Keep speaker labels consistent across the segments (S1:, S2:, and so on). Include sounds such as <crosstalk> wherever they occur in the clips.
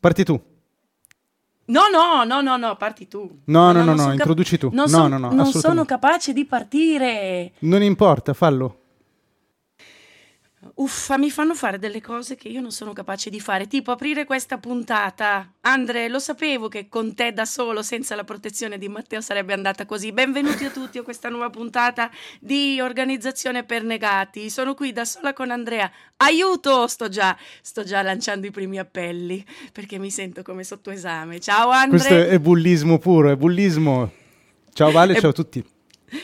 S1: Parti tu.
S2: No, no, no, no, no, parti tu.
S1: No, no, no,
S2: non
S1: no,
S2: son cap-
S1: introduci tu.
S2: Non,
S1: No,
S2: son-
S1: no, no,
S2: non sono capace di partire.
S1: Non importa, fallo.
S2: Uffa, mi fanno fare delle cose che io non sono capace di fare, tipo aprire questa puntata. Andre, lo sapevo che con te da solo, senza la protezione di Matteo, sarebbe andata così. Benvenuti a tutti a questa nuova puntata di Organizzazione per Negati. Sono qui da sola con Andrea. Aiuto! Sto già, sto già lanciando i primi appelli perché mi sento come sotto esame. Ciao Andre.
S1: Questo è bullismo puro, è bullismo. Ciao Vale,
S2: È-
S1: ciao a tutti.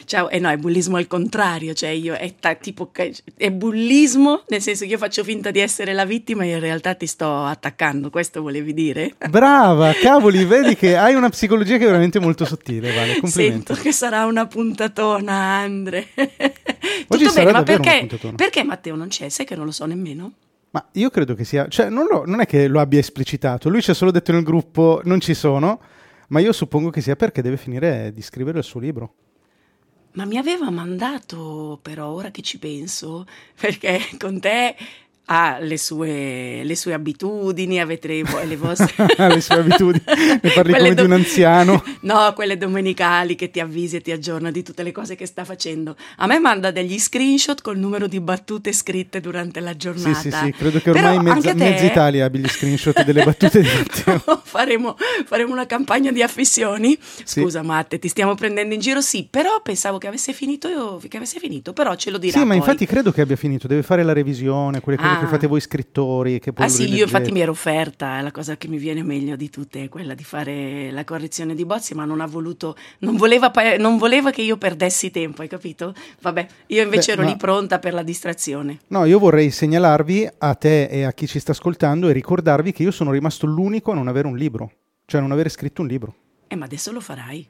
S2: Ciao, eh no, è bullismo al contrario, cioè io è ta- tipo è bullismo, nel senso che io faccio finta di essere la vittima e in realtà ti sto attaccando, questo volevi dire?
S1: Brava, cavoli, <laughs> vedi che hai una psicologia che è veramente molto sottile, Vale, complimenti.
S2: Sento che sarà una puntatona, Andre. <laughs>
S1: Oggi
S2: Tutto bene, ma perché, perché Matteo non c'è? Sai che non lo so nemmeno?
S1: Ma io credo che sia, cioè non, lo- non è che lo abbia esplicitato, lui ci ha solo detto nel gruppo non ci sono, ma io suppongo che sia perché deve finire di scrivere il suo libro.
S2: Ma mi aveva mandato, però ora che ci penso, <laughs> perché con te ha le sue, le sue abitudini, avete le, vo- le vostre... <laughs>
S1: Le sue abitudini. Ne parli <laughs>
S2: Quelle
S1: come di un anziano. <laughs>
S2: No, quelle domenicali che ti avvisi e ti aggiorna di tutte le cose che sta facendo. A me manda degli screenshot col numero di battute scritte durante la
S1: Sì,
S2: giornata.
S1: sì, sì, credo che ormai mezza,
S2: te-
S1: mezza Italia abbia gli screenshot delle battute di Matteo.
S2: faremo, faremo una campagna di affissioni.
S1: Sì.
S2: Scusa, Matte, ti stiamo prendendo in giro? Sì, però pensavo che avesse finito, io, che avesse finito, però ce lo dirà.
S1: Sì, ma
S2: poi.
S1: infatti credo che abbia finito, deve fare la revisione, quelle cose
S2: Ah.
S1: Che fate voi scrittori. Che poi
S2: Ah sì, io infatti mi ero offerta, è la cosa che mi viene meglio di tutte, è quella di fare la correzione di bozzi, ma non ha voluto, non voleva, non voleva che io perdessi tempo, hai capito? Vabbè, io invece
S1: Beh,
S2: ero
S1: ma-
S2: lì pronta per la distrazione.
S1: No, io vorrei segnalarvi a te e a chi ci sta ascoltando e ricordarvi che io sono rimasto l'unico a non avere un libro, cioè a non avere scritto un libro.
S2: Eh, ma adesso lo farai.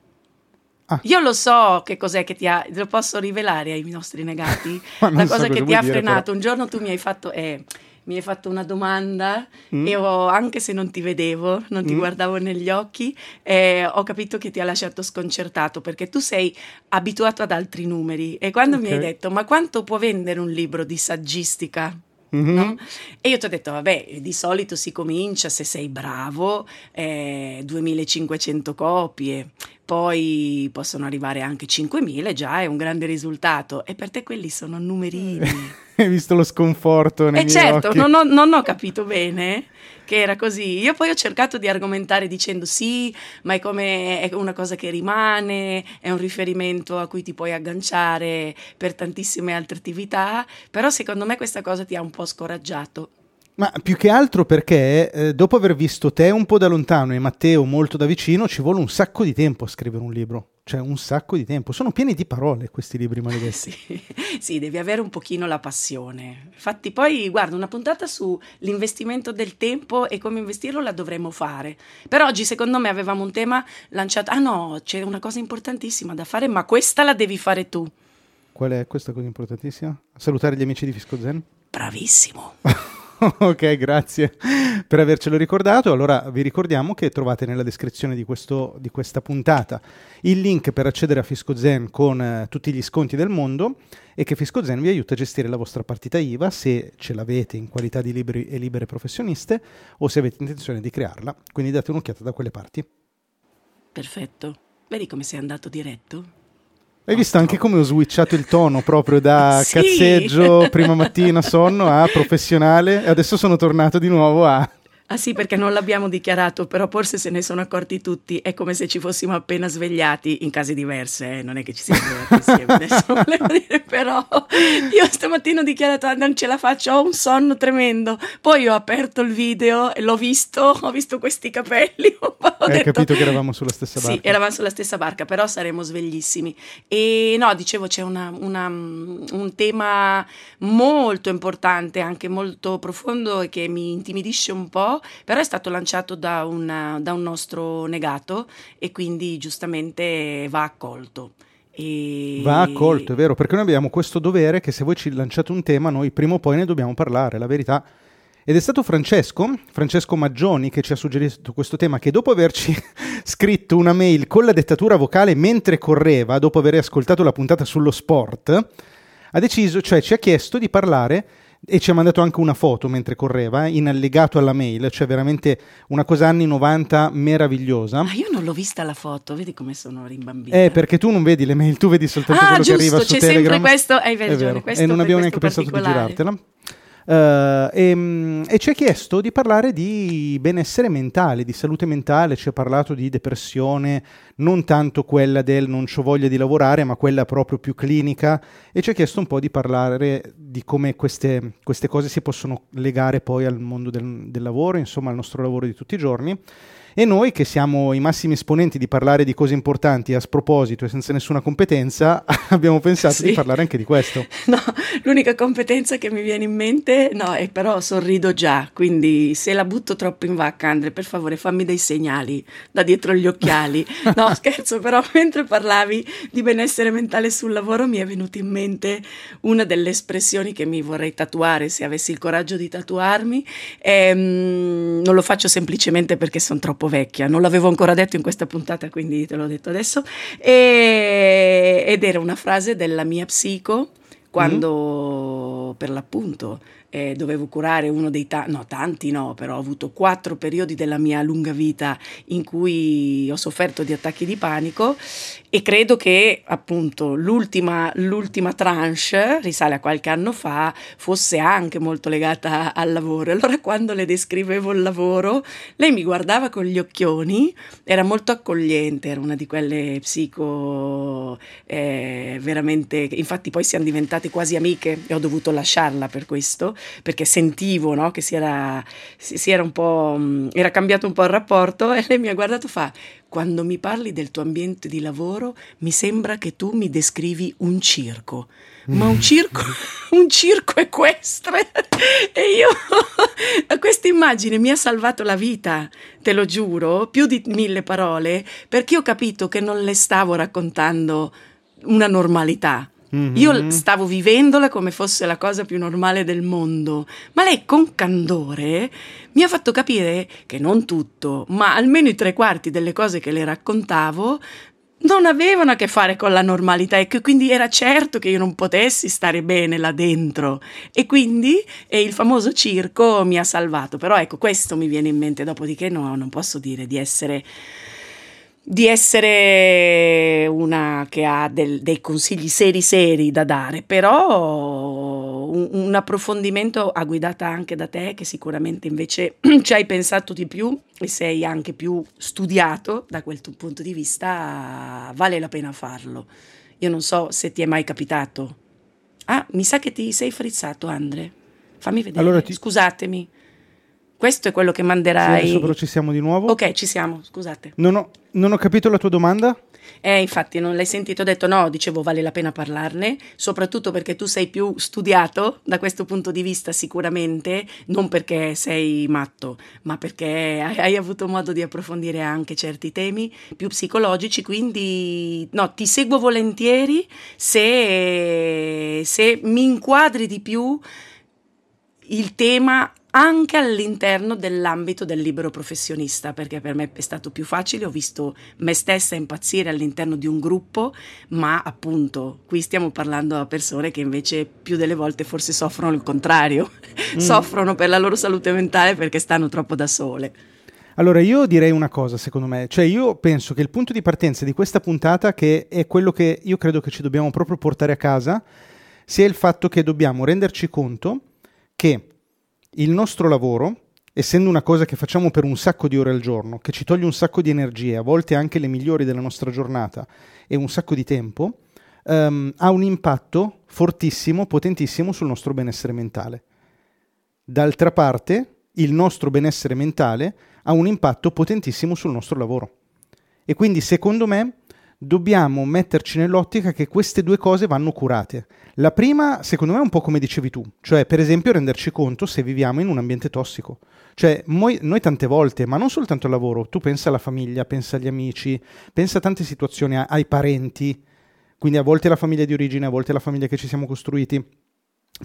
S1: Ah.
S2: Io lo so che cos'è che ti ha, lo posso rivelare ai nostri negati. <laughs> La
S1: so
S2: cosa
S1: cosa
S2: che ti ha
S1: dire,
S2: frenato,
S1: però.
S2: un giorno tu mi hai fatto, eh, mi hai fatto una domanda
S1: Mm.
S2: e ho, anche se non ti vedevo, non ti
S1: Mm.
S2: guardavo negli occhi, eh, ho capito che ti ha lasciato sconcertato perché tu sei abituato ad altri numeri e quando mi
S1: Ok.
S2: hai detto ma quanto può vendere un libro di saggistica?
S1: Mhm.
S2: no? E io ti ho detto, vabbè, di solito si comincia se sei bravo, eh, 2500 copie, poi possono arrivare anche 5000, già è un grande risultato. E per te quelli sono numerini. <laughs>
S1: Hai <laughs> visto lo sconforto nei
S2: e certo, non ho, non ho capito bene che era così. Io poi ho cercato di argomentare dicendo sì, ma è come è una cosa che rimane, è un riferimento a cui ti puoi agganciare per tantissime altre attività, però secondo me questa cosa ti ha un po' scoraggiato.
S1: Ma più che altro perché eh, dopo aver visto te un po' da lontano e Matteo molto da vicino, ci vuole un sacco di tempo a scrivere un libro. Cioè un sacco di tempo. Sono pieni di parole questi libri maledetti. <laughs>
S2: Sì, sì, devi avere un pochino la passione. Infatti, poi guarda, una puntata sull'investimento del tempo e come investirlo la dovremmo fare. Per oggi, secondo me, avevamo un tema lanciato. Ah no, c'è una cosa importantissima da fare, ma questa la devi fare tu.
S1: Qual è questa cosa importantissima? Salutare gli amici di Fisco Zen.
S2: Bravissimo. <laughs> <laughs>
S1: ok, grazie per avercelo ricordato. Allora vi ricordiamo che trovate nella descrizione di, questo- di questa puntata il link per accedere a Fisco Zen con eh, tutti gli sconti del mondo e che Fisco Zen vi aiuta a gestire la vostra partita IVA se ce l'avete in qualità di liberi e libere professioniste o se avete intenzione di crearla. Quindi date un'occhiata da quelle parti.
S2: Perfetto. Vedi come sei andato diretto?
S1: Hai visto anche come ho switchato il tono proprio da <laughs>
S2: Sì.
S1: cazzeggio prima mattina sonno a professionale e adesso sono tornato di nuovo a
S2: Ah sì, perché non l'abbiamo dichiarato, però forse se ne sono accorti tutti. È come se ci fossimo appena svegliati, in case diverse, eh, non è che ci siamo svegliati insieme, <laughs> adesso volevo dire, però io stamattina ho dichiarato, "Ah, non ce la faccio, ho un sonno tremendo. Poi ho aperto il video e l'ho visto, ho visto questi capelli, <laughs> ho
S1: Hai
S2: detto,
S1: capito che eravamo sulla stessa barca.
S2: Sì, eravamo sulla stessa barca, però saremo sveglissimi. E no, dicevo, c'è una- una- un tema molto importante, anche molto profondo e che mi intimidisce un po', però è stato lanciato da, una- da un nostro negato e quindi giustamente va accolto. E-
S1: Va accolto, è vero, perché noi abbiamo questo dovere che se voi ci lanciate un tema, noi prima o poi ne dobbiamo parlare, la verità. Ed è stato Francesco, Francesco Maggioni, che ci ha suggerito questo tema, che dopo averci <laughs> scritto una mail con la dettatura vocale mentre correva, dopo aver ascoltato la puntata sullo sport, ha deciso, cioè ci ha chiesto di parlare e ci ha mandato anche una foto mentre correva in allegato alla mail, cioè veramente una cosa anni 90 meravigliosa.
S2: Ma io non l'ho vista la foto, vedi come sono rimbambita.
S1: Eh, perché tu non vedi le mail, tu vedi soltanto
S2: ah,
S1: quello
S2: giusto,
S1: che arriva su
S2: c'è
S1: Telegram.
S2: sempre questo, hai ragione, questo
S1: e non abbiamo neanche pensato di girartela. Uh, e, e, ci ha chiesto di parlare di benessere mentale, di salute mentale, ci ha parlato di depressione, non tanto quella del non ho voglia di lavorare, ma quella proprio più clinica, e ci ha chiesto un po' di parlare di come queste, queste cose si possono legare poi al mondo del, del lavoro, insomma al nostro lavoro di tutti i giorni. E noi che siamo i massimi esponenti di parlare di cose importanti a sproposito e senza nessuna competenza, <laughs> abbiamo pensato sì. di parlare anche di questo. <laughs>
S2: No, l'unica competenza che mi viene in mente, no, è però sorrido già, quindi se la butto troppo in vacca, Andre, per favore fammi dei segnali da dietro gli occhiali. <laughs> No, scherzo, però mentre parlavi di benessere mentale sul lavoro mi è venuta in mente una delle espressioni che mi vorrei tatuare se avessi il coraggio di tatuarmi. E, um, non lo faccio semplicemente perché sono troppo troppo vecchia, non l'avevo ancora detto in questa puntata, quindi te l'ho detto adesso, e, ed era una frase della mia psico quando mm. per l'appunto eh, dovevo curare uno dei tanti, no tanti no, però ho avuto quattro periodi della mia lunga vita in cui ho sofferto di attacchi di panico e credo che appunto l'ultima, l'ultima tranche, risale a qualche anno fa, fosse anche molto legata al lavoro. Allora quando le descrivevo il lavoro, lei mi guardava con gli occhioni, era molto accogliente, era una di quelle psico eh, veramente, infatti poi siamo diventate quasi amiche e ho dovuto lasciarla per questo, perché sentivo no, che si era, si, si era un po', mm, era cambiato un po' il rapporto e lei mi ha guardato e fa, quando mi parli del tuo ambiente di lavoro mi sembra che tu mi descrivi un circo, ma un circo, <laughs> un circo equestre? <laughs> E io <laughs> questa immagine mi ha salvato la vita, te lo giuro, più di mille parole, perché ho capito che non le stavo raccontando una normalità, Mm-hmm. Io stavo vivendola come fosse la cosa più normale del mondo, ma lei con candore mi ha fatto capire che non tutto, ma almeno i tre quarti delle cose che le raccontavo non avevano a che fare con la normalità e che quindi era certo che io non potessi stare bene là dentro e quindi e il famoso circo mi ha salvato però ecco questo mi viene in mente dopodiché no non posso dire di essere di essere una che ha del, dei consigli seri seri da dare, però un, un, approfondimento ha guidata anche da te che sicuramente invece <clears throat> ci hai pensato di più e sei anche più studiato da quel tuo punto di vista, vale la pena farlo. Io non so se ti è mai capitato. Ah, mi sa che ti sei frizzato, Andre. Fammi vedere. Allora ti... Scusatemi. Questo è quello che manderai.
S1: Sì, adesso però ci siamo di nuovo.
S2: Ok, ci siamo, scusate.
S1: Non ho, non ho capito la tua domanda.
S2: Eh, infatti non l'hai sentito, ho detto no, dicevo vale la pena parlarne, soprattutto perché tu sei più studiato da questo punto di vista sicuramente, non perché sei matto, ma perché hai, avuto modo di approfondire anche certi temi più psicologici, quindi no, ti seguo volentieri se, se mi inquadri di più il tema anche all'interno dell'ambito del libero professionista, perché per me è stato più facile, ho visto me stessa impazzire all'interno di un gruppo, ma appunto qui stiamo parlando a persone che invece più delle volte forse soffrono il contrario, mm. <laughs> soffrono per la loro salute mentale perché stanno troppo da sole.
S1: Allora, io direi una cosa, secondo me, cioè io penso che il punto di partenza di questa puntata, che è quello che io credo che ci dobbiamo proprio portare a casa, sia il fatto che dobbiamo renderci conto che il nostro lavoro, essendo una cosa che facciamo per un sacco di ore al giorno, che ci toglie un sacco di energie, a volte anche le migliori della nostra giornata e un sacco di tempo, um, ha un impatto fortissimo, potentissimo sul nostro benessere mentale. D'altra parte, il nostro benessere mentale ha un impatto potentissimo sul nostro lavoro. E quindi, secondo me, dobbiamo metterci nell'ottica che queste due cose vanno curate. La prima, secondo me, è un po' come dicevi tu, cioè per esempio renderci conto se viviamo in un ambiente tossico. Cioè noi, noi tante volte, ma non soltanto al lavoro, tu pensa alla famiglia, pensa agli amici, pensa a tante situazioni, ai parenti, quindi a volte la famiglia di origine, a volte la famiglia che ci siamo costruiti.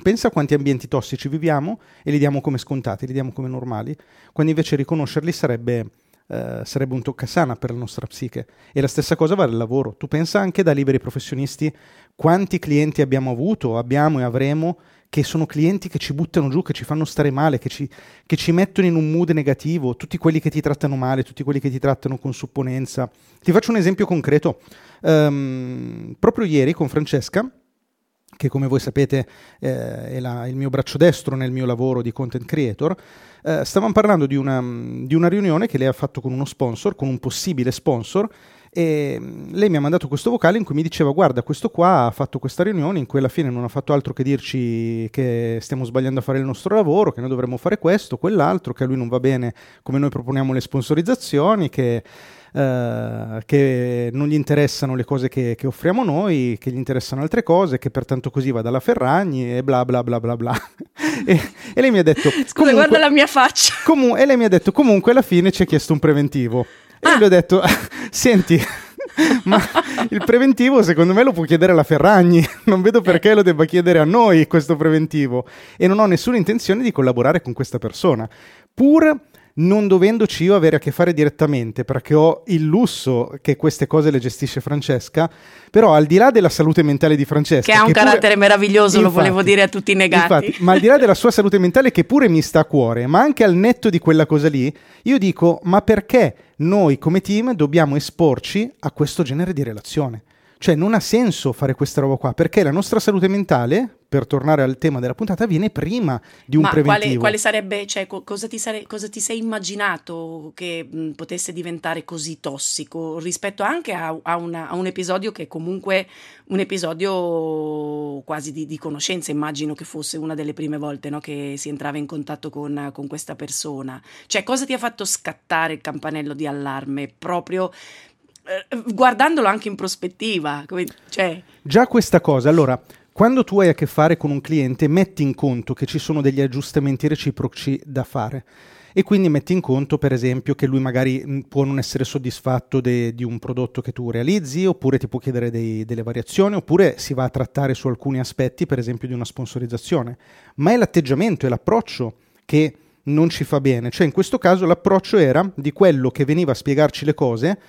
S1: Pensa a quanti ambienti tossici viviamo e li diamo come scontati, li diamo come normali, quando invece riconoscerli sarebbe eh, sarebbe un toccasana per la nostra psiche. E la stessa cosa vale al lavoro. Tu pensa anche da liberi professionisti quanti clienti abbiamo avuto, abbiamo e avremo che sono clienti che ci buttano giù, che ci fanno stare male, che ci, che ci, mettono in un mood negativo, tutti quelli che ti trattano male, tutti quelli che ti trattano con supponenza. Ti faccio un esempio concreto. Um, proprio ieri con Francesca, che come voi sapete eh, è la, il mio braccio destro nel mio lavoro di content creator, eh, stavamo parlando di una, di una riunione che lei ha fatto con uno sponsor, con un possibile sponsor, e mm, lei mi ha mandato questo vocale in cui mi diceva guarda questo qua ha fatto questa riunione in cui alla fine non ha fatto altro che dirci che stiamo sbagliando a fare il nostro lavoro, che noi dovremmo fare questo, quell'altro, che a lui non va bene come noi proponiamo le sponsorizzazioni, che, uh, che non gli interessano le cose che, che, offriamo noi, che gli interessano altre cose, che pertanto così va dalla Ferragni e bla bla bla bla bla. <laughs> e, e, lei mi ha detto...
S2: Scusa, comunque, guarda la mia faccia.
S1: Comu- e lei mi ha detto comunque alla fine ci ha chiesto un preventivo. E ah. io gli ho detto, senti, ma il preventivo secondo me lo può chiedere la Ferragni, non vedo perché lo debba chiedere a noi questo preventivo e non ho nessuna intenzione di collaborare con questa persona, pur non dovendoci io avere a che fare direttamente, perché ho il lusso che queste cose le gestisce Francesca, però al di là della salute mentale di Francesca...
S2: Che ha un che carattere pure... meraviglioso, infatti, lo volevo dire a tutti i negati.
S1: Infatti, ma al di là della sua salute mentale che pure mi sta a cuore, ma anche al netto di quella cosa lì, io dico, ma perché noi come team dobbiamo esporci a questo genere di relazione? Cioè non ha senso fare questa roba qua, perché la nostra salute mentale, per tornare al tema della puntata, viene prima di un
S2: Ma
S1: preventivo.
S2: Quale, quale sarebbe, cioè, co- cosa, ti sare- cosa, ti sei immaginato che mh, potesse diventare così tossico rispetto anche a, a, una, a, un episodio che è comunque un episodio quasi di, di, conoscenza, immagino che fosse una delle prime volte no, che si entrava in contatto con, con questa persona. Cioè cosa ti ha fatto scattare il campanello di allarme proprio guardandolo anche in prospettiva. Come, cioè...
S1: Già questa cosa, allora, quando tu hai a che fare con un cliente, metti in conto che ci sono degli aggiustamenti reciproci da fare. E quindi metti in conto, per esempio, che lui magari mm, può non essere soddisfatto de, di un prodotto che tu realizzi, oppure ti può chiedere dei, delle variazioni, oppure si va a trattare su alcuni aspetti, per esempio, di una sponsorizzazione. Ma è l'atteggiamento e l'approccio che non ci fa bene. Cioè, in questo caso l'approccio era di quello che veniva a spiegarci le cose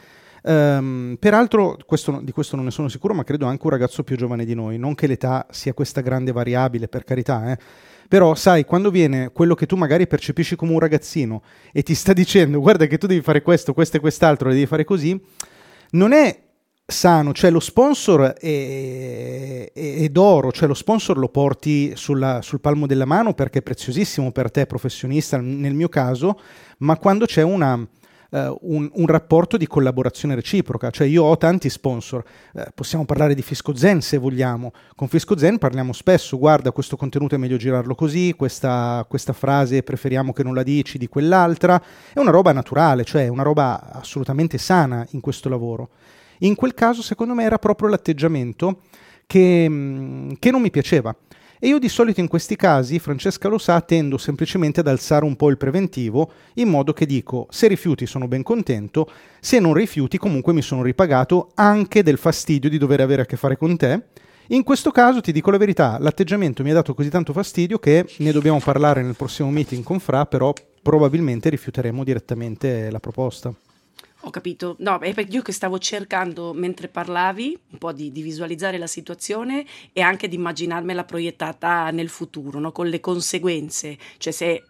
S1: Um, peraltro, questo, di questo non ne sono sicuro, ma credo anche un ragazzo più giovane di noi. Non che l'età sia questa grande variabile, per carità, eh. Però, sai, quando viene quello che tu magari percepisci come un ragazzino e ti sta dicendo guarda che tu devi fare questo, questo e quest'altro, devi fare così, non è sano, cioè lo sponsor è, è, è d'oro, cioè lo sponsor lo porti sulla, sul palmo della mano perché è preziosissimo per te professionista, nel mio caso, ma quando c'è una uh, un, un, rapporto di collaborazione reciproca, cioè io ho tanti sponsor, uh, possiamo parlare di Fisco Zen se vogliamo, con Fisco Zen parliamo spesso, guarda questo contenuto è meglio girarlo così, questa, questa frase preferiamo che non la dici di quell'altra, è una roba naturale, cioè una roba assolutamente sana in questo lavoro. In quel caso secondo me era proprio l'atteggiamento che, mm, che non mi piaceva. E io di solito in questi casi, Francesca lo sa, tendo semplicemente ad alzare un po' il preventivo, in modo che dico, se rifiuti sono ben contento, se non rifiuti comunque mi sono ripagato anche del fastidio di dover avere a che fare con te. In questo caso ti dico la verità, l'atteggiamento mi ha dato così tanto fastidio che ne dobbiamo parlare nel prossimo meeting con Fra, però probabilmente rifiuteremo direttamente la proposta.
S2: Ho capito, no, è perché io che stavo cercando mentre parlavi un po' di, di, visualizzare la situazione e anche di immaginarmela proiettata nel futuro, no? con le conseguenze, cioè se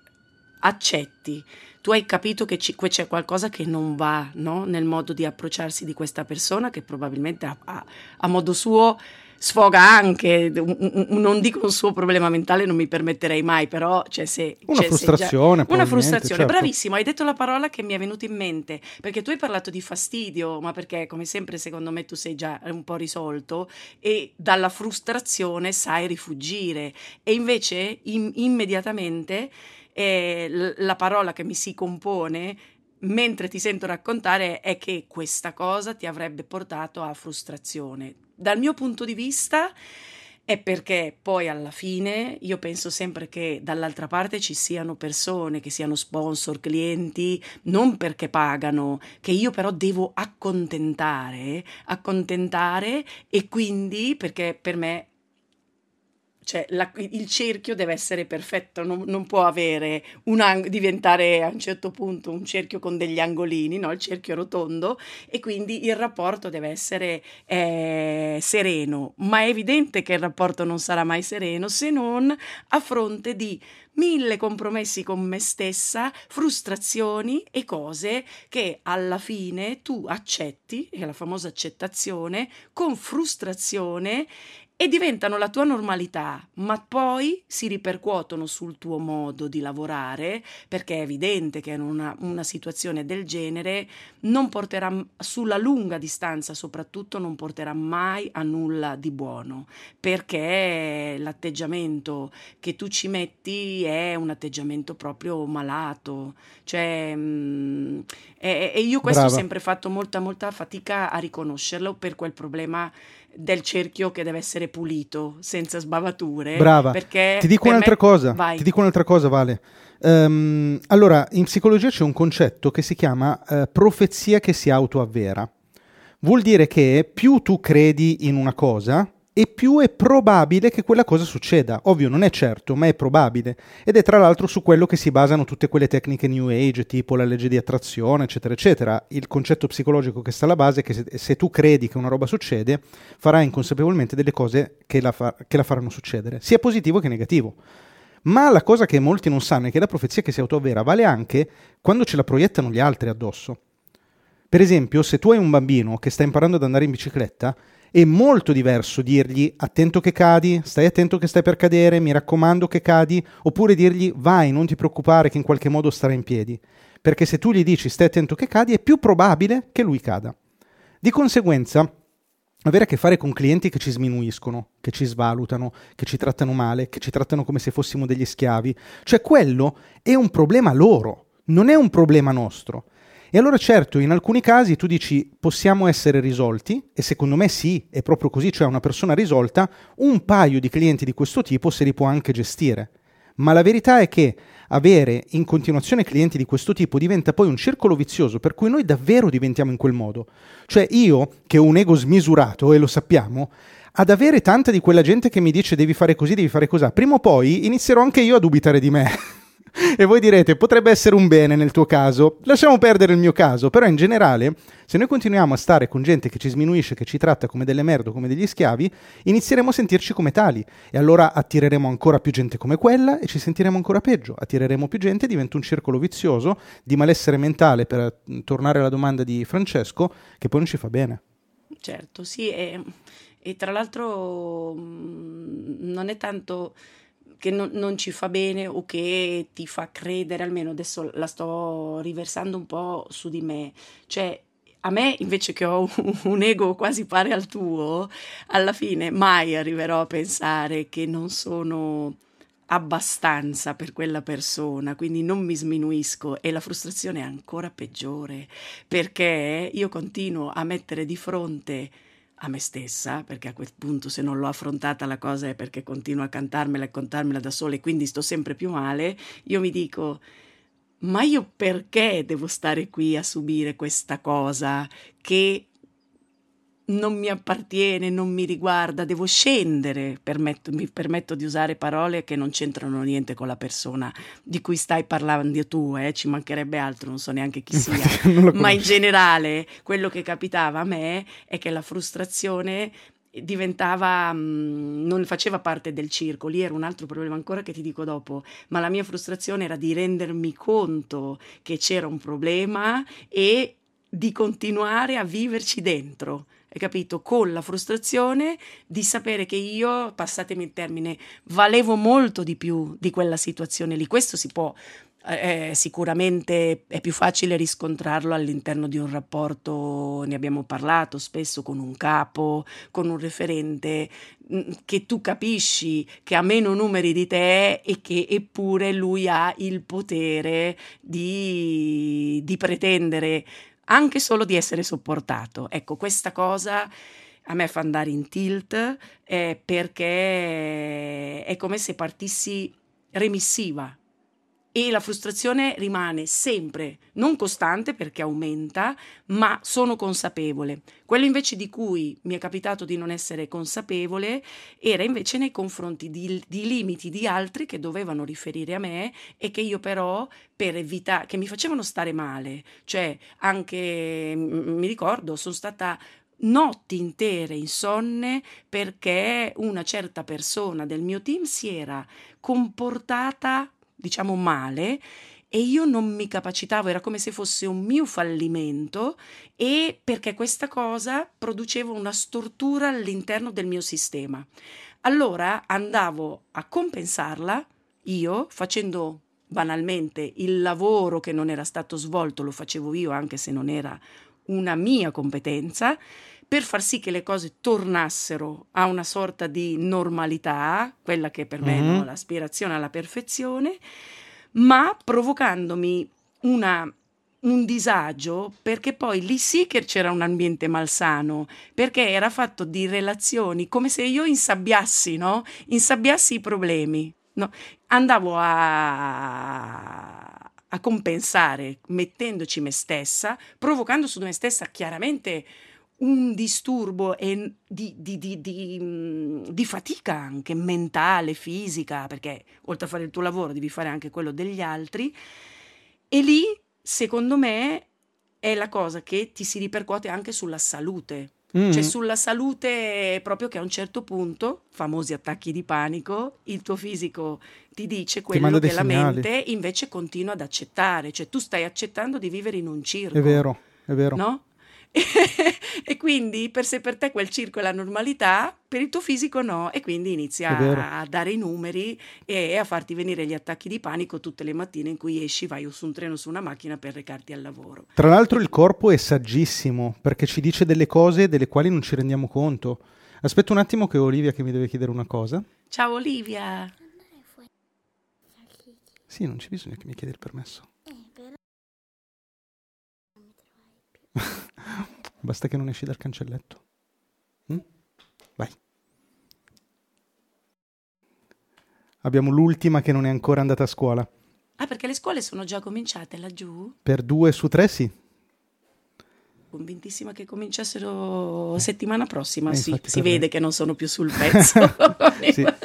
S2: accetti, tu hai capito che ci, c'è qualcosa che non va no? nel modo di approcciarsi di questa persona che probabilmente a, a, a modo suo sfoga anche, non dico un suo problema mentale, non mi permetterei mai, però
S1: cioè,
S2: se...
S1: Una
S2: cioè,
S1: frustrazione.
S2: Già, una frustrazione, certo. bravissimo, hai detto la parola che mi è venuta in mente, perché tu hai parlato di fastidio, ma perché come sempre secondo me tu sei già un po' risolto e dalla frustrazione sai rifugire e invece in, immediatamente eh, la parola che mi si compone mentre ti sento raccontare è che questa cosa ti avrebbe portato a frustrazione. Dal mio punto di vista è perché poi alla fine io penso sempre che dall'altra parte ci siano persone, che siano sponsor, clienti, non perché pagano, che io però devo accontentare, accontentare e quindi perché per me cioè la, il cerchio deve essere perfetto, non, non può avere un ang- diventare a un certo punto un cerchio con degli angolini, no? il cerchio rotondo e quindi il rapporto deve essere eh, sereno, ma è evidente che il rapporto non sarà mai sereno se non a fronte di mille compromessi con me stessa, frustrazioni e cose che alla fine tu accetti, è la famosa accettazione, con frustrazione e diventano la tua normalità, ma poi si ripercuotono sul tuo modo di lavorare, perché è evidente che in una, una, situazione del genere non porterà, sulla lunga distanza soprattutto, non porterà mai a nulla di buono, perché l'atteggiamento che tu ci metti è un atteggiamento proprio malato, cioè, mh, mm, e, e, io questo Brava. ho sempre fatto molta, molta fatica a riconoscerlo per quel problema del cerchio che deve essere pulito, senza sbavature.
S1: Brava. Perché ti dico un'altra me... cosa. Vai. Ti dico un'altra cosa, Vale. Um, allora, in psicologia c'è un concetto che si chiama uh, profezia che si autoavvera. Vuol dire che più tu credi in una cosa, e più è probabile che quella cosa succeda. Ovvio, non è certo, ma è probabile. Ed è tra l'altro su quello che si basano tutte quelle tecniche New Age, tipo la legge di attrazione, eccetera, eccetera. Il concetto psicologico che sta alla base è che se, se tu credi che una roba succede, farai inconsapevolmente delle cose che la, fa, che la faranno succedere, sia positivo che negativo. Ma la cosa che molti non sanno è che la profezia che si autoavvera vale anche quando ce la proiettano gli altri addosso. Per esempio, se tu hai un bambino che sta imparando ad andare in bicicletta, è molto diverso dirgli attento che cadi, stai attento che stai per cadere, mi raccomando che cadi, oppure dirgli vai, non ti preoccupare che in qualche modo starà in piedi. Perché se tu gli dici stai attento che cadi, è più probabile che lui cada. Di conseguenza, avere a che fare con clienti che ci sminuiscono, che ci svalutano, che ci trattano male, che ci trattano come se fossimo degli schiavi, cioè quello è un problema loro, non è un problema nostro. E allora certo, in alcuni casi tu dici possiamo essere risolti, e secondo me sì, è proprio così, cioè una persona risolta, un paio di clienti di questo tipo se li può anche gestire. Ma la verità è che avere in continuazione clienti di questo tipo diventa poi un circolo vizioso per cui noi davvero diventiamo in quel modo. Cioè io, che ho un ego smisurato, e lo sappiamo, ad avere tanta di quella gente che mi dice devi fare così, devi fare così, prima o poi inizierò anche io a dubitare di me. <laughs> e voi direte, potrebbe essere un bene nel tuo caso, lasciamo perdere il mio caso, però in generale, se noi continuiamo a stare con gente che ci sminuisce, che ci tratta come delle merde, come degli schiavi, inizieremo a sentirci come tali. E allora attireremo ancora più gente come quella e ci sentiremo ancora peggio, attireremo più gente, diventa un circolo vizioso di malessere mentale, per tornare alla domanda di Francesco, che poi non ci fa bene.
S2: Certo, sì, e, e tra l'altro mm, non è tanto che non, non, ci fa bene o che ti fa credere, almeno adesso la sto riversando un po' su di me, cioè a me invece che ho <laughs> un ego quasi pari al tuo, alla fine mai arriverò a pensare che non sono abbastanza per quella persona, quindi non mi sminuisco e la frustrazione è ancora peggiore perché io continuo a mettere di fronte a me stessa, perché a quel punto se non l'ho affrontata la cosa è perché continuo a cantarmela e contarmela da sola e quindi sto sempre più male, io mi dico, ma io perché devo stare qui a subire questa cosa che non mi appartiene, non mi riguarda, devo scendere, permetto, mi permetto di usare parole che non c'entrano niente con la persona di cui stai parlando tu, eh, ci mancherebbe altro, non so neanche chi <laughs> sia, ma in generale quello che capitava a me è che la frustrazione diventava mm, non faceva parte del circo. Lì era un altro problema ancora che ti dico dopo. Ma la mia frustrazione era di rendermi conto che c'era un problema e di continuare a viverci dentro hai capito? Con la frustrazione di sapere che io, passatemi il termine, valevo molto di più di quella situazione lì. Questo si può eh, sicuramente è più facile riscontrarlo all'interno di un rapporto, ne abbiamo parlato spesso con un capo, con un referente, mm, che tu capisci che ha meno numeri di te e che eppure lui ha il potere di, di pretendere anche solo di essere sopportato. Ecco, questa cosa a me fa andare in tilt eh, perché è come se partissi remissiva e la frustrazione rimane sempre, non costante perché aumenta, ma sono consapevole. Quello invece di cui mi è capitato di non essere consapevole era invece nei confronti di, di limiti di altri che dovevano riferire a me e che io però per evitare, che mi facevano stare male, cioè anche, mi ricordo, sono stata notti intere insonne perché una certa persona del mio team si era comportata diciamo male e io non mi capacitavo, era come se fosse un mio fallimento e perché questa cosa produceva una stortura all'interno del mio sistema. Allora andavo a compensarla io facendo banalmente il lavoro che non era stato svolto, lo facevo io anche se non era una mia competenza, per far sì che le cose tornassero a una sorta di normalità, quella che per mm-hmm. me è no, l'aspirazione alla perfezione, ma provocandomi una, un disagio perché poi lì sì che c'era un ambiente malsano, perché era fatto di relazioni come se io insabbiassi, no? Insabbiassi i problemi. No? Andavo a, a compensare mettendoci me stessa, provocando su me stessa chiaramente un disturbo e di, di, di, di, fatica anche mentale, fisica, perché oltre a fare il tuo lavoro devi fare anche quello degli altri. E lì, secondo me, è la cosa che ti si ripercuote anche sulla salute. Mm. Cioè sulla salute proprio che a un certo punto, famosi attacchi di panico, il tuo fisico ti dice quello ti che la mente invece continua ad accettare, cioè tu stai accettando di vivere in un circo.
S1: È vero, è vero.
S2: No? <laughs> e quindi per se per te quel circo è la normalità, per il tuo fisico no, e quindi inizia a, dare i numeri e a farti venire gli attacchi di panico tutte le mattine in cui esci, vai su un treno, su una macchina per recarti al lavoro.
S1: Tra l'altro il corpo è saggissimo perché ci dice delle cose delle quali non ci rendiamo conto. Aspetta un attimo che ho Olivia che mi deve chiedere una cosa.
S2: Ciao Olivia.
S1: Sì, non c'è bisogno che mi chiedi il permesso. <laughs> Basta che non esci dal cancelletto. Mm? Vai. Abbiamo l'ultima che non è ancora andata a scuola.
S2: Ah, perché le scuole sono già cominciate laggiù?
S1: Per due su tre sì.
S2: Convintissima che cominciassero settimana prossima, eh, sì, si vede che non sono più sul <laughs> pezzo.
S1: sì. <laughs>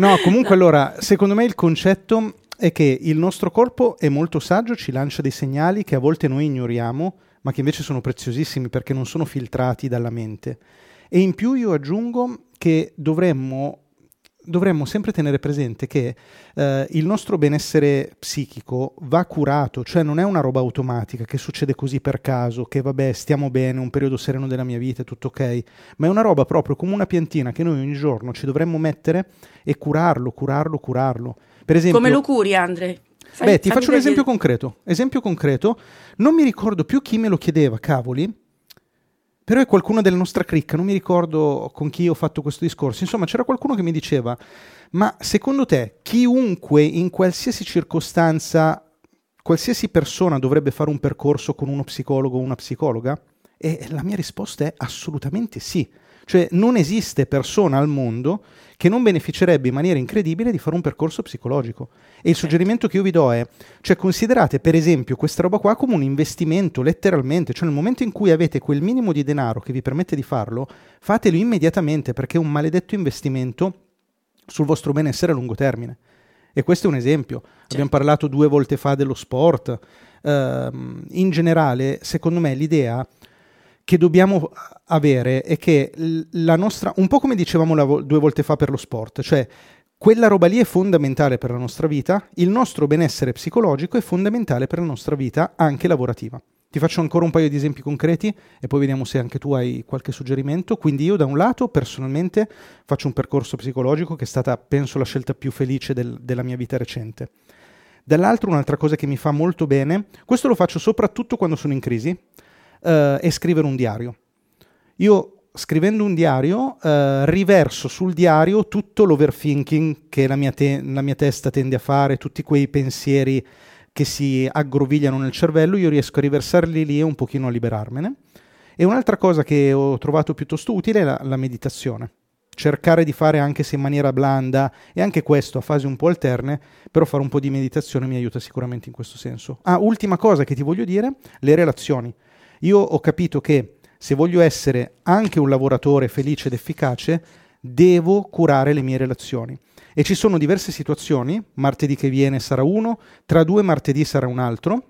S1: No, comunque allora, secondo me il concetto è che il nostro corpo è molto saggio, ci lancia dei segnali che a volte noi ignoriamo ma che invece sono preziosissimi perché non sono filtrati dalla mente. E in più io aggiungo che dovremmo, dovremmo sempre tenere presente che eh, il nostro benessere psichico va curato, cioè non è una roba automatica che succede così per caso, che vabbè stiamo bene, un periodo sereno della mia vita, tutto ok, ma è una roba proprio come una piantina che noi ogni giorno ci dovremmo mettere e curarlo, curarlo, curarlo. Per esempio,
S2: come lo curi, Andre?
S1: Fai, Beh, ti faccio un esempio concreto. Esempio concreto, non mi ricordo più chi me lo chiedeva, cavoli, però è qualcuno della nostra cricca, non mi ricordo con chi ho fatto questo discorso. Insomma, c'era qualcuno che mi diceva, ma secondo te chiunque in qualsiasi circostanza, qualsiasi persona dovrebbe fare un percorso con uno psicologo o una psicologa? E la mia risposta è assolutamente sì. Cioè non esiste persona al mondo che non beneficerebbe in maniera incredibile di fare un percorso psicologico. E il suggerimento che io vi do è, cioè considerate per esempio questa roba qua come un investimento letteralmente, cioè nel momento in cui avete quel minimo di denaro che vi permette di farlo, fatelo immediatamente perché è un maledetto investimento sul vostro benessere a lungo termine. E questo è un esempio. Certo. Abbiamo parlato due volte fa dello sport. Uh, in generale, secondo me, l'idea che dobbiamo avere è che la nostra, un po' come dicevamo vo- due volte fa per lo sport, cioè quella roba lì è fondamentale per la nostra vita, il nostro benessere psicologico è fondamentale per la nostra vita anche lavorativa. Ti faccio ancora un paio di esempi concreti e poi vediamo se anche tu hai qualche suggerimento. Quindi io da un lato personalmente faccio un percorso psicologico che è stata, penso, la scelta più felice del, della mia vita recente. Dall'altro un'altra cosa che mi fa molto bene, questo lo faccio soprattutto quando sono in crisi, eh, è scrivere un diario. Io scrivendo un diario eh, riverso sul diario tutto l'overthinking che la mia, te- la mia testa tende a fare, tutti quei pensieri che si aggrovigliano nel cervello, io riesco a riversarli lì e un pochino a liberarmene. E un'altra cosa che ho trovato piuttosto utile è la, la meditazione. cercare di fare anche se in maniera blanda e anche questo a fasi un po' alterne, però fare un po' di meditazione mi aiuta sicuramente in questo senso. Ah, ultima cosa che ti voglio dire, le relazioni. Io ho capito che se voglio essere anche un lavoratore felice ed efficace, devo curare le mie relazioni. E ci sono diverse situazioni, martedì che viene sarà uno, tra due martedì sarà un altro,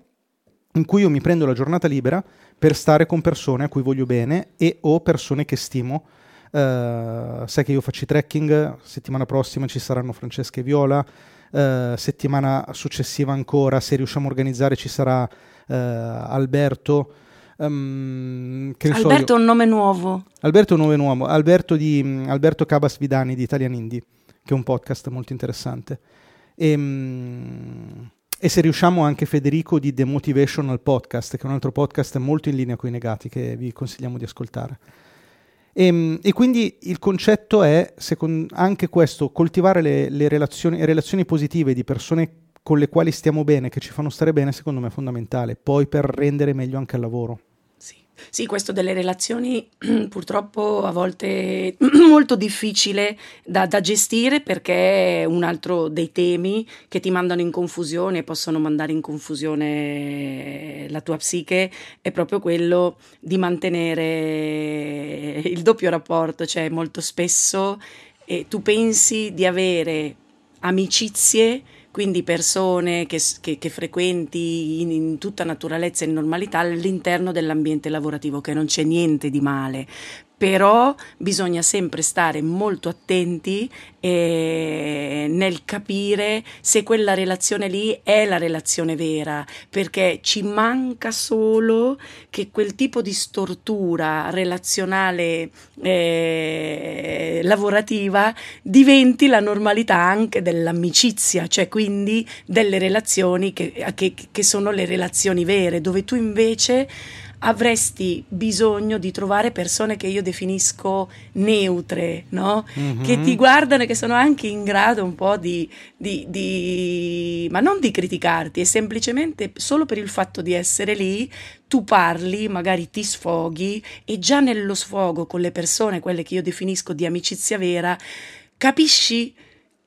S1: in cui io mi prendo la giornata libera per stare con persone a cui voglio bene e o persone che stimo. Uh, sai che io faccio trekking, settimana prossima ci saranno Francesca e Viola, uh, settimana successiva ancora, se riusciamo a organizzare, ci sarà uh, Alberto.
S2: Um, Alberto è un nome nuovo.
S1: Alberto è un nome nuovo, Alberto, di, um, Alberto Cabas Vidani di Italian Indie, che è un podcast molto interessante. E, um, e se riusciamo anche Federico di The Motivational Podcast, che è un altro podcast molto in linea con i negati che vi consigliamo di ascoltare. E, ehm, e quindi il concetto è secondo, anche questo, coltivare le, le relazioni, relazioni positive di persone con le quali stiamo bene, che ci fanno stare bene, secondo me è fondamentale, poi per rendere meglio anche il lavoro.
S2: Sì, questo delle relazioni <clears throat> purtroppo a volte <clears throat> molto difficile da, da, gestire perché è un altro dei temi che ti mandano in confusione, possono mandare in confusione la tua psiche, è proprio quello di mantenere il doppio rapporto, cioè molto spesso eh, tu pensi di avere amicizie quindi persone che, che, che frequenti in, in, tutta naturalezza e normalità all'interno dell'ambiente lavorativo, che non c'è niente di male, però bisogna sempre stare molto attenti eh, nel capire se quella relazione lì è la relazione vera, perché ci manca solo che quel tipo di stortura relazionale eh, lavorativa diventi la normalità anche dell'amicizia, cioè quindi delle relazioni che, che, che sono le relazioni vere, dove tu invece avresti bisogno di trovare persone che io definisco neutre, no? mm-hmm. che ti guardano e che sono anche in grado un po' di, di, di, ma non di criticarti, è semplicemente solo per il fatto di essere lì, tu parli, magari ti sfoghi e già nello sfogo con le persone, quelle che io definisco di amicizia vera, capisci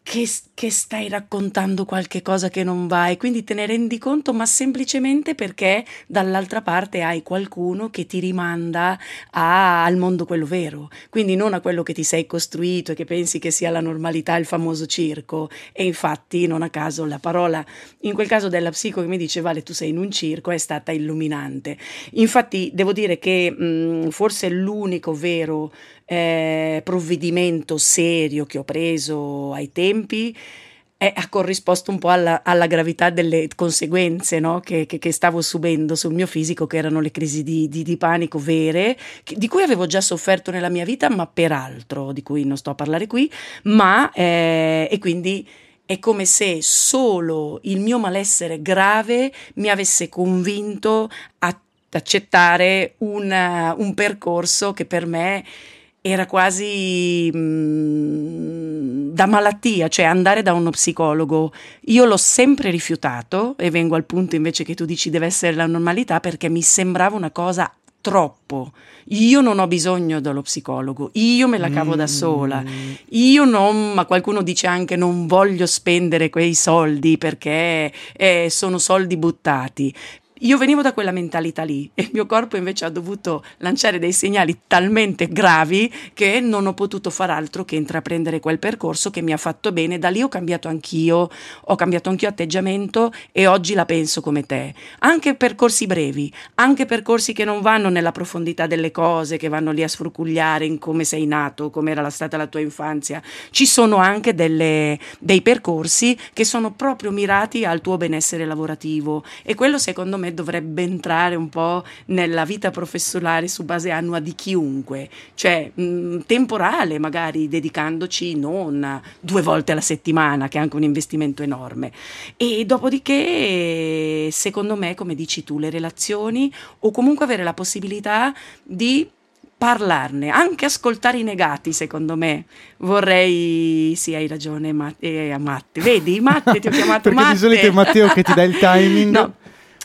S2: che, che, stai raccontando qualche cosa che non va e quindi te ne rendi conto, ma semplicemente perché dall'altra parte hai qualcuno che ti rimanda a, al mondo quello vero, quindi non a quello che ti sei costruito e che pensi che sia la normalità, il famoso circo. E infatti, non a caso, la parola, in quel caso della psico che mi dice Vale, tu sei in un circo, è stata illuminante. Infatti, devo dire che mh, forse l'unico vero eh, provvedimento serio che ho preso ai tempi eh, ha corrisposto un po' alla, alla gravità delle conseguenze no? che, che, che, stavo subendo sul mio fisico, che erano le crisi di, di, di panico vere, che, di cui avevo già sofferto nella mia vita, ma per altro, di cui non sto a parlare qui, ma eh, e quindi è come se solo il mio malessere grave mi avesse convinto a accettare un, un percorso che per me era quasi mh, mm, da malattia, cioè andare da uno psicologo. Io l'ho sempre rifiutato e vengo al punto invece che tu dici deve essere la normalità perché mi sembrava una cosa troppo. Io non ho bisogno dello psicologo, io me la cavo mm. da sola. Io non, ma qualcuno dice anche non voglio spendere quei soldi perché eh, sono soldi buttati. Io venivo da quella mentalità lì e il mio corpo invece ha dovuto lanciare dei segnali talmente gravi che non ho potuto far altro che intraprendere quel percorso che mi ha fatto bene. Da lì ho cambiato anch'io, ho cambiato anch'io atteggiamento e oggi la penso come te. Anche percorsi brevi, anche percorsi che non vanno nella profondità delle cose, che vanno lì a sfrucugliare in come sei nato, come era stata la tua infanzia. Ci sono anche delle, dei percorsi che sono proprio mirati al tuo benessere lavorativo e quello secondo me dovrebbe entrare un po' nella vita professionale su base annua di chiunque, cioè mh, temporale magari dedicandoci non due volte alla settimana, che è anche un investimento enorme. E dopodiché, secondo me, come dici tu, le relazioni o comunque avere la possibilità di parlarne, anche ascoltare i negati, secondo me. Vorrei, sì, hai ragione, Matte, eh, Matte. vedi, Matte, ti ho chiamato <laughs>
S1: Perché
S2: Matte.
S1: di solito è Matteo che ti dà il timing. <laughs>
S2: no,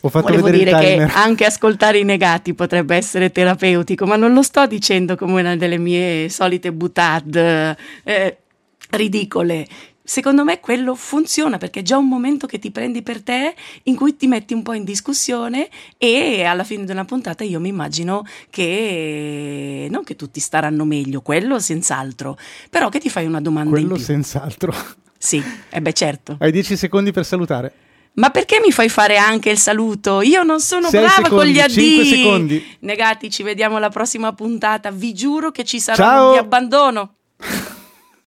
S1: Ho fatto
S2: Volevo dire che <laughs> anche ascoltare i negati potrebbe essere terapeutico, ma non lo sto dicendo come una delle mie solite butade eh, ridicole. Secondo me quello funziona perché è già un momento che ti prendi per te, in cui ti metti un po' in discussione e alla fine di una puntata io mi immagino che non che tutti staranno meglio, quello senz'altro, però che ti fai una domanda
S1: Quello
S2: in più.
S1: senz'altro.
S2: Sì, e beh certo.
S1: Hai 10 secondi per salutare.
S2: Ma perché mi fai fare anche il saluto? Io non sono
S1: Sei
S2: brava con
S1: secondi,
S2: gli
S1: cinque
S2: addii.
S1: secondi.
S2: Negati, ci vediamo alla prossima puntata. Vi giuro che ci sarà
S1: Ciao.
S2: un mi abbandono.